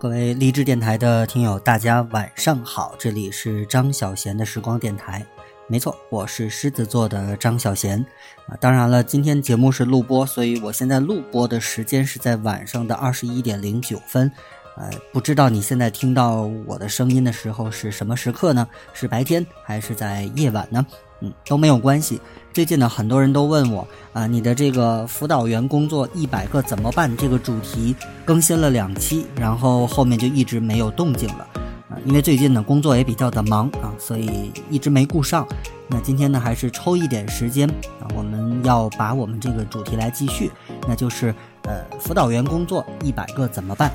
各位励志电台的听友，大家晚上好，这里是张小贤的时光电台。没错，我是狮子座的张小贤啊。当然了，今天节目是录播，所以我现在录播的时间是在晚上的二十一点零九分。呃，不知道你现在听到我的声音的时候是什么时刻呢？是白天还是在夜晚呢？嗯，都没有关系。最近呢，很多人都问我啊，你的这个辅导员工作一百个怎么办？这个主题更新了两期，然后后面就一直没有动静了啊。因为最近呢，工作也比较的忙啊，所以一直没顾上。那今天呢，还是抽一点时间啊，我们要把我们这个主题来继续，那就是呃，辅导员工作一百个怎么办？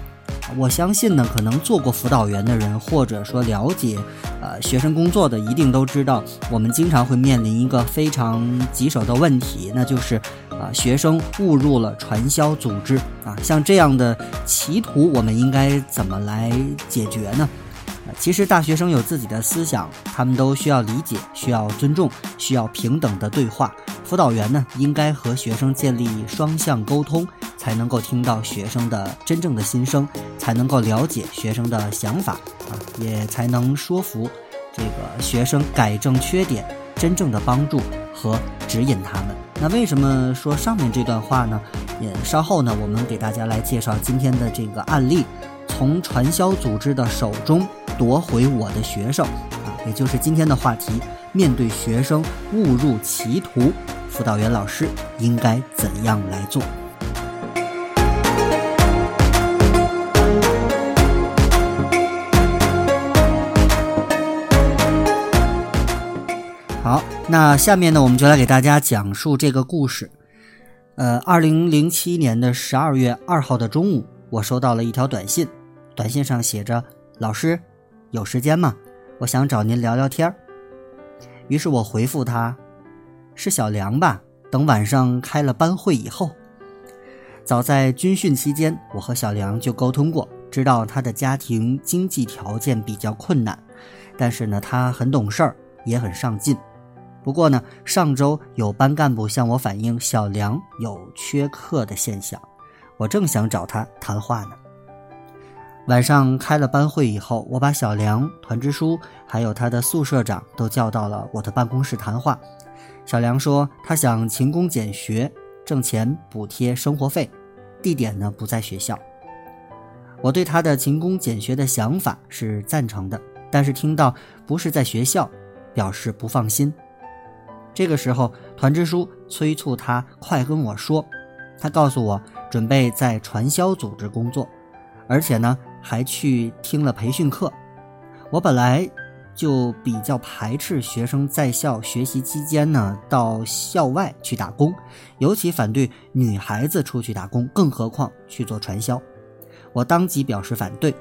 我相信呢，可能做过辅导员的人，或者说了解，呃，学生工作的，一定都知道，我们经常会面临一个非常棘手的问题，那就是，啊，学生误入了传销组织，啊，像这样的歧途，我们应该怎么来解决呢？其实大学生有自己的思想，他们都需要理解，需要尊重，需要平等的对话。辅导员呢，应该和学生建立双向沟通。才能够听到学生的真正的心声，才能够了解学生的想法啊，也才能说服这个学生改正缺点，真正的帮助和指引他们。那为什么说上面这段话呢？也稍后呢，我们给大家来介绍今天的这个案例，从传销组织的手中夺回我的学生啊，也就是今天的话题。面对学生误入歧途，辅导员老师应该怎样来做？好，那下面呢，我们就来给大家讲述这个故事。呃，二零零七年的十二月二号的中午，我收到了一条短信，短信上写着：“老师，有时间吗？我想找您聊聊天。”于是我回复他：“是小梁吧？等晚上开了班会以后。”早在军训期间，我和小梁就沟通过，知道他的家庭经济条件比较困难，但是呢，他很懂事儿，也很上进。不过呢，上周有班干部向我反映小梁有缺课的现象，我正想找他谈话呢。晚上开了班会以后，我把小梁、团支书还有他的宿舍长都叫到了我的办公室谈话。小梁说他想勤工俭学，挣钱补贴生活费，地点呢不在学校。我对他的勤工俭学的想法是赞成的，但是听到不是在学校，表示不放心。这个时候，团支书催促他快跟我说。他告诉我，准备在传销组织工作，而且呢，还去听了培训课。我本来就比较排斥学生在校学习期间呢到校外去打工，尤其反对女孩子出去打工，更何况去做传销。我当即表示反对，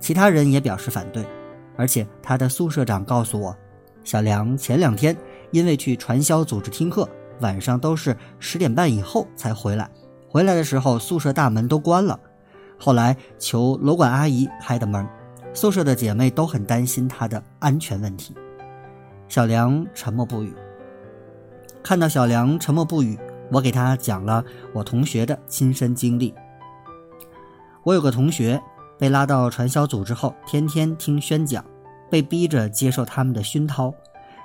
其他人也表示反对，而且他的宿舍长告诉我，小梁前两天。因为去传销组织听课，晚上都是十点半以后才回来。回来的时候，宿舍大门都关了。后来求楼管阿姨开的门，宿舍的姐妹都很担心他的安全问题。小梁沉默不语。看到小梁沉默不语，我给他讲了我同学的亲身经历。我有个同学被拉到传销组织后，天天听宣讲，被逼着接受他们的熏陶。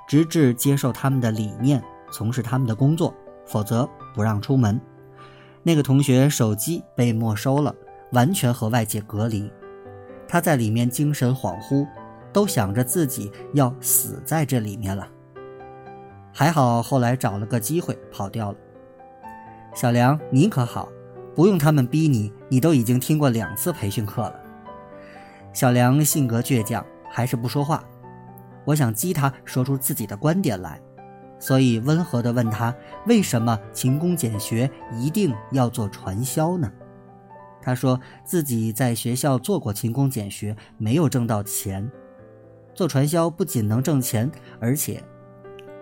直至接受他们的理念，从事他们的工作，否则不让出门。那个同学手机被没收了，完全和外界隔离。他在里面精神恍惚，都想着自己要死在这里面了。还好后来找了个机会跑掉了。小梁，你可好，不用他们逼你，你都已经听过两次培训课了。小梁性格倔强，还是不说话。我想激他说出自己的观点来，所以温和地问他：为什么勤工俭学一定要做传销呢？他说自己在学校做过勤工俭学，没有挣到钱。做传销不仅能挣钱，而且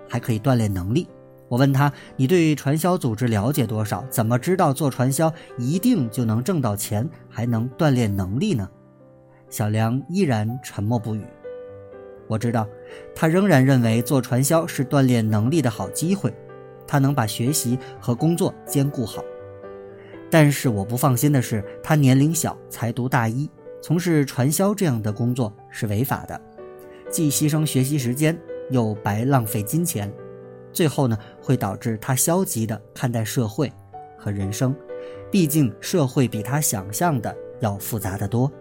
还可以锻炼能力。我问他：你对传销组织了解多少？怎么知道做传销一定就能挣到钱，还能锻炼能力呢？小梁依然沉默不语。我知道，他仍然认为做传销是锻炼能力的好机会，他能把学习和工作兼顾好。但是我不放心的是，他年龄小，才读大一，从事传销这样的工作是违法的，既牺牲学习时间，又白浪费金钱，最后呢会导致他消极的看待社会和人生。毕竟社会比他想象的要复杂的多，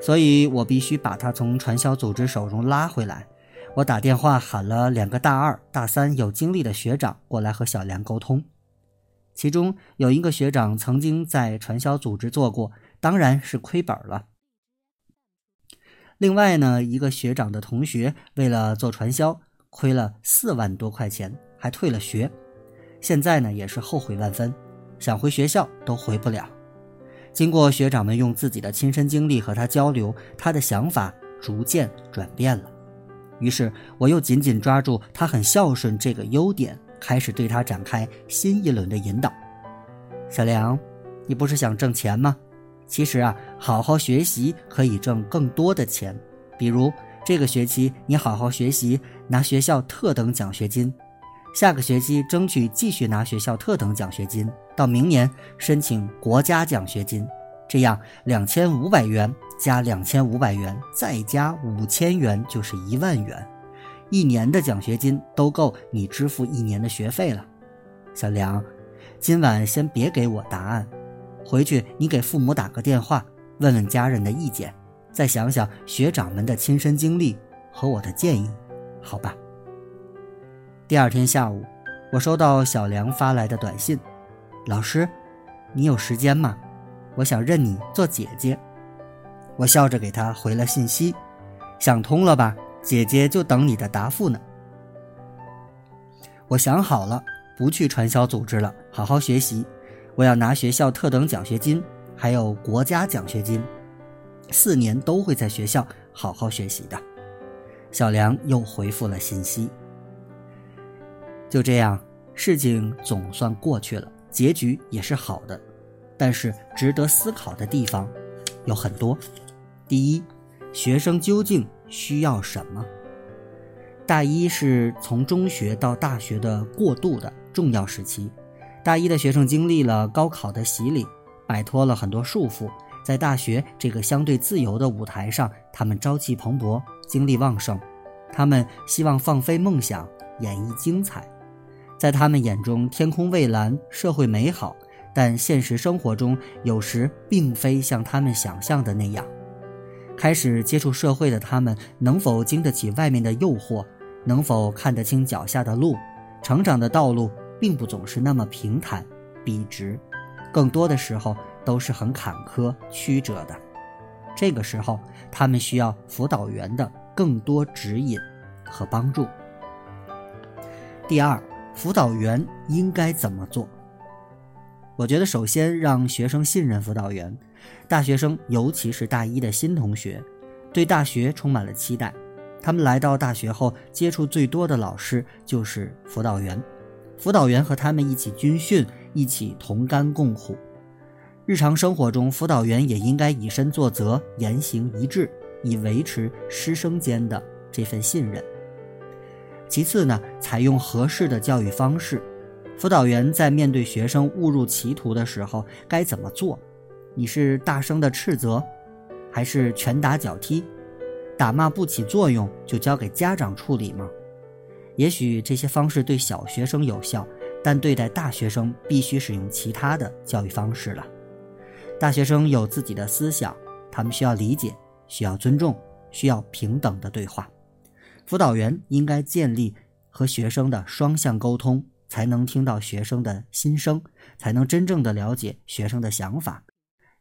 所以我必须把他从传销组织手中拉回来。我打电话喊了两个大二、大三有经历的学长过来和小梁沟通，其中有一个学长曾经在传销组织做过，当然是亏本了。另外呢，一个学长的同学为了做传销，亏了四万多块钱，还退了学，现在呢也是后悔万分，想回学校都回不了。经过学长们用自己的亲身经历和他交流，他的想法逐渐转变了。于是我又紧紧抓住他很孝顺这个优点，开始对他展开新一轮的引导。小梁，你不是想挣钱吗？其实啊，好好学习可以挣更多的钱。比如这个学期你好好学习，拿学校特等奖学金；下个学期争取继续拿学校特等奖学金，到明年申请国家奖学金。这样两千五百元加两千五百元再加五千元就是一万元，一年的奖学金都够你支付一年的学费了。小梁，今晚先别给我答案。回去你给父母打个电话，问问家人的意见，再想想学长们的亲身经历和我的建议，好吧？第二天下午，我收到小梁发来的短信：“老师，你有时间吗？我想认你做姐姐。”我笑着给他回了信息：“想通了吧？姐姐就等你的答复呢。”我想好了，不去传销组织了，好好学习。我要拿学校特等奖学金，还有国家奖学金，四年都会在学校好好学习的。小梁又回复了信息。就这样，事情总算过去了，结局也是好的。但是值得思考的地方有很多。第一，学生究竟需要什么？大一是从中学到大学的过渡的重要时期。大一的学生经历了高考的洗礼，摆脱了很多束缚，在大学这个相对自由的舞台上，他们朝气蓬勃，精力旺盛。他们希望放飞梦想，演绎精彩。在他们眼中，天空蔚蓝，社会美好，但现实生活中有时并非像他们想象的那样。开始接触社会的他们，能否经得起外面的诱惑？能否看得清脚下的路？成长的道路。并不总是那么平坦、笔直，更多的时候都是很坎坷、曲折的。这个时候，他们需要辅导员的更多指引和帮助。第二，辅导员应该怎么做？我觉得，首先让学生信任辅导员。大学生，尤其是大一的新同学，对大学充满了期待。他们来到大学后，接触最多的老师就是辅导员。辅导员和他们一起军训，一起同甘共苦。日常生活中，辅导员也应该以身作则，言行一致，以维持师生间的这份信任。其次呢，采用合适的教育方式。辅导员在面对学生误入歧途的时候该怎么做？你是大声的斥责，还是拳打脚踢？打骂不起作用，就交给家长处理吗？也许这些方式对小学生有效，但对待大学生必须使用其他的教育方式了。大学生有自己的思想，他们需要理解，需要尊重，需要平等的对话。辅导员应该建立和学生的双向沟通，才能听到学生的心声，才能真正的了解学生的想法，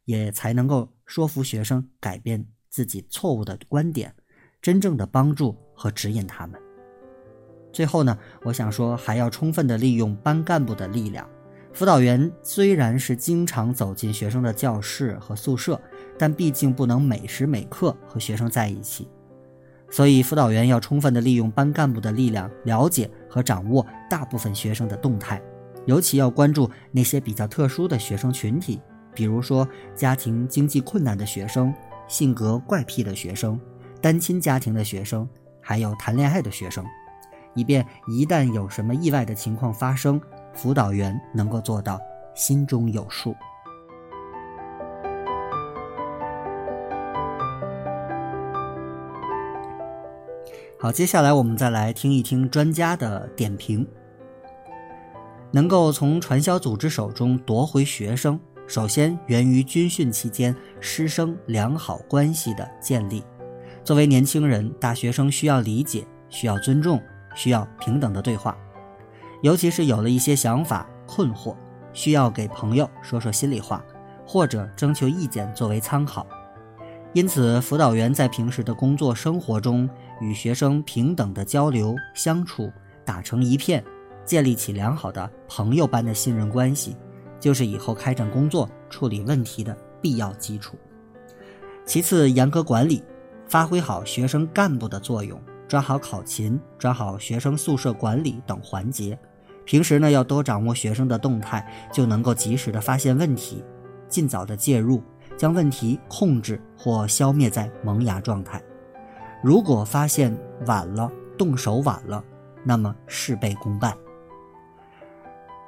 也才能够说服学生改变自己错误的观点，真正的帮助和指引他们。最后呢，我想说，还要充分的利用班干部的力量。辅导员虽然是经常走进学生的教室和宿舍，但毕竟不能每时每刻和学生在一起，所以辅导员要充分的利用班干部的力量，了解和掌握大部分学生的动态，尤其要关注那些比较特殊的学生群体，比如说家庭经济困难的学生性格怪癖的学生单亲家庭的学生还有谈恋爱的学生以便一旦有什么意外的情况发生辅导员能够做到心中有数。好接下来我们再来听一听专家的点评。能够从传销组织手中夺回学生首先源于军训期间师生良好关系的建立。作为年轻人，大学生需要理解，需要尊重，需要平等的对话。尤其是有了一些想法困惑，需要给朋友说说心里话，或者征求意见作为参考。因此，辅导员在平时的工作生活中与学生平等的交流相处，打成一片，建立起良好的朋友般的信任关系，就是以后开展工作、处理问题的必要基础。其次，严格管理。发挥好学生干部的作用，抓好考勤，抓好学生宿舍管理等环节。平时呢，要多掌握学生的动态，就能够及时的发现问题，尽早的介入，将问题控制或消灭在萌芽状态。如果发现晚了，动手晚了，那么事倍功半。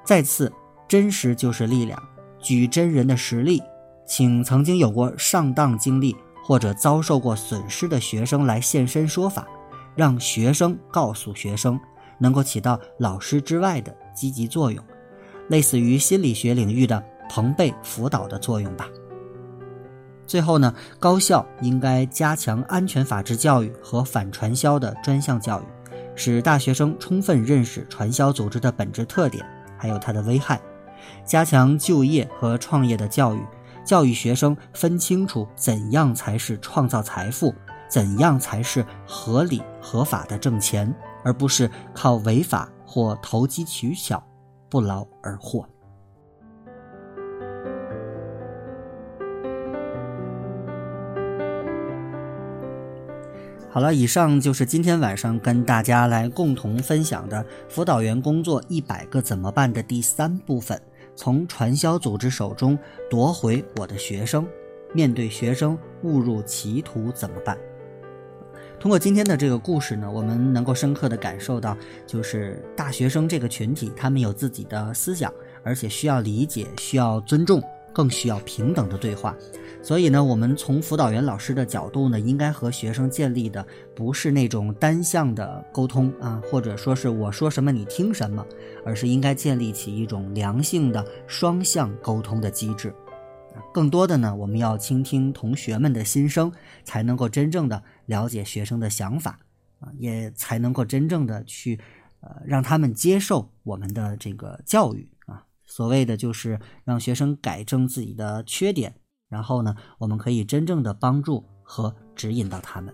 再次，真实就是力量，举真人的实例，请曾经有过上当经历。或者遭受过损失的学生来现身说法，让学生告诉学生，能够起到老师之外的积极作用，类似于心理学领域的朋辈辅导的作用吧。最后呢，高校应该加强安全法治教育和反传销的专项教育，使大学生充分认识传销组织的本质特点，还有它的危害，加强就业和创业的教育。教育学生分清楚怎样才是创造财富，怎样才是合理合法的挣钱，而不是靠违法或投机取巧不劳而获。好了，以上就是今天晚上跟大家来共同分享的辅导员工作一百个怎么办的第三部分。从传销组织手中夺回我的学生，面对学生误入歧途怎么办？通过今天的这个故事呢，我们能够深刻的感受到，就是大学生这个群体，他们有自己的思想，而且需要理解，需要尊重。更需要平等的对话，所以呢，我们从辅导员老师的角度呢，应该和学生建立的不是那种单向的沟通啊，或者说是我说什么你听什么，而是应该建立起一种良性的双向沟通的机制。更多的呢，我们要倾听同学们的心声，才能够真正的了解学生的想法啊，也才能够真正的去呃让他们接受我们的这个教育。所谓的就是让学生改正自己的缺点，然后呢，我们可以真正的帮助和指引到他们。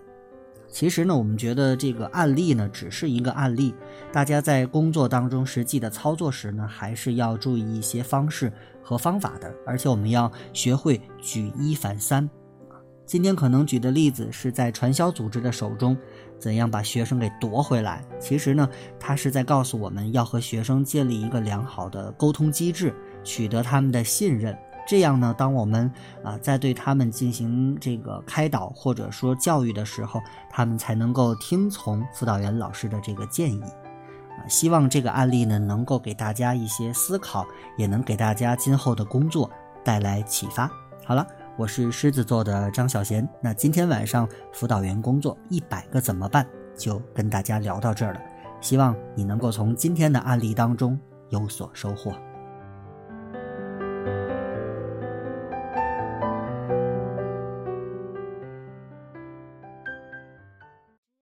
其实呢，我们觉得这个案例呢只是一个案例，大家在工作当中实际的操作时呢，还是要注意一些方式和方法的，而且我们要学会举一反三。今天可能举的例子是在传销组织的手中。怎样把学生给夺回来？其实呢，他是在告诉我们要和学生建立一个良好的沟通机制，取得他们的信任。这样呢，当我们啊在对他们进行这个开导或者说教育的时候，他们才能够听从辅导员老师的这个建议。啊，希望这个案例呢能够给大家一些思考，也能给大家今后的工作带来启发。好了。我是狮子座的张小贤，那今天晚上辅导员工作一百个怎么办，就跟大家聊到这儿了。希望你能够从今天的案例当中有所收获。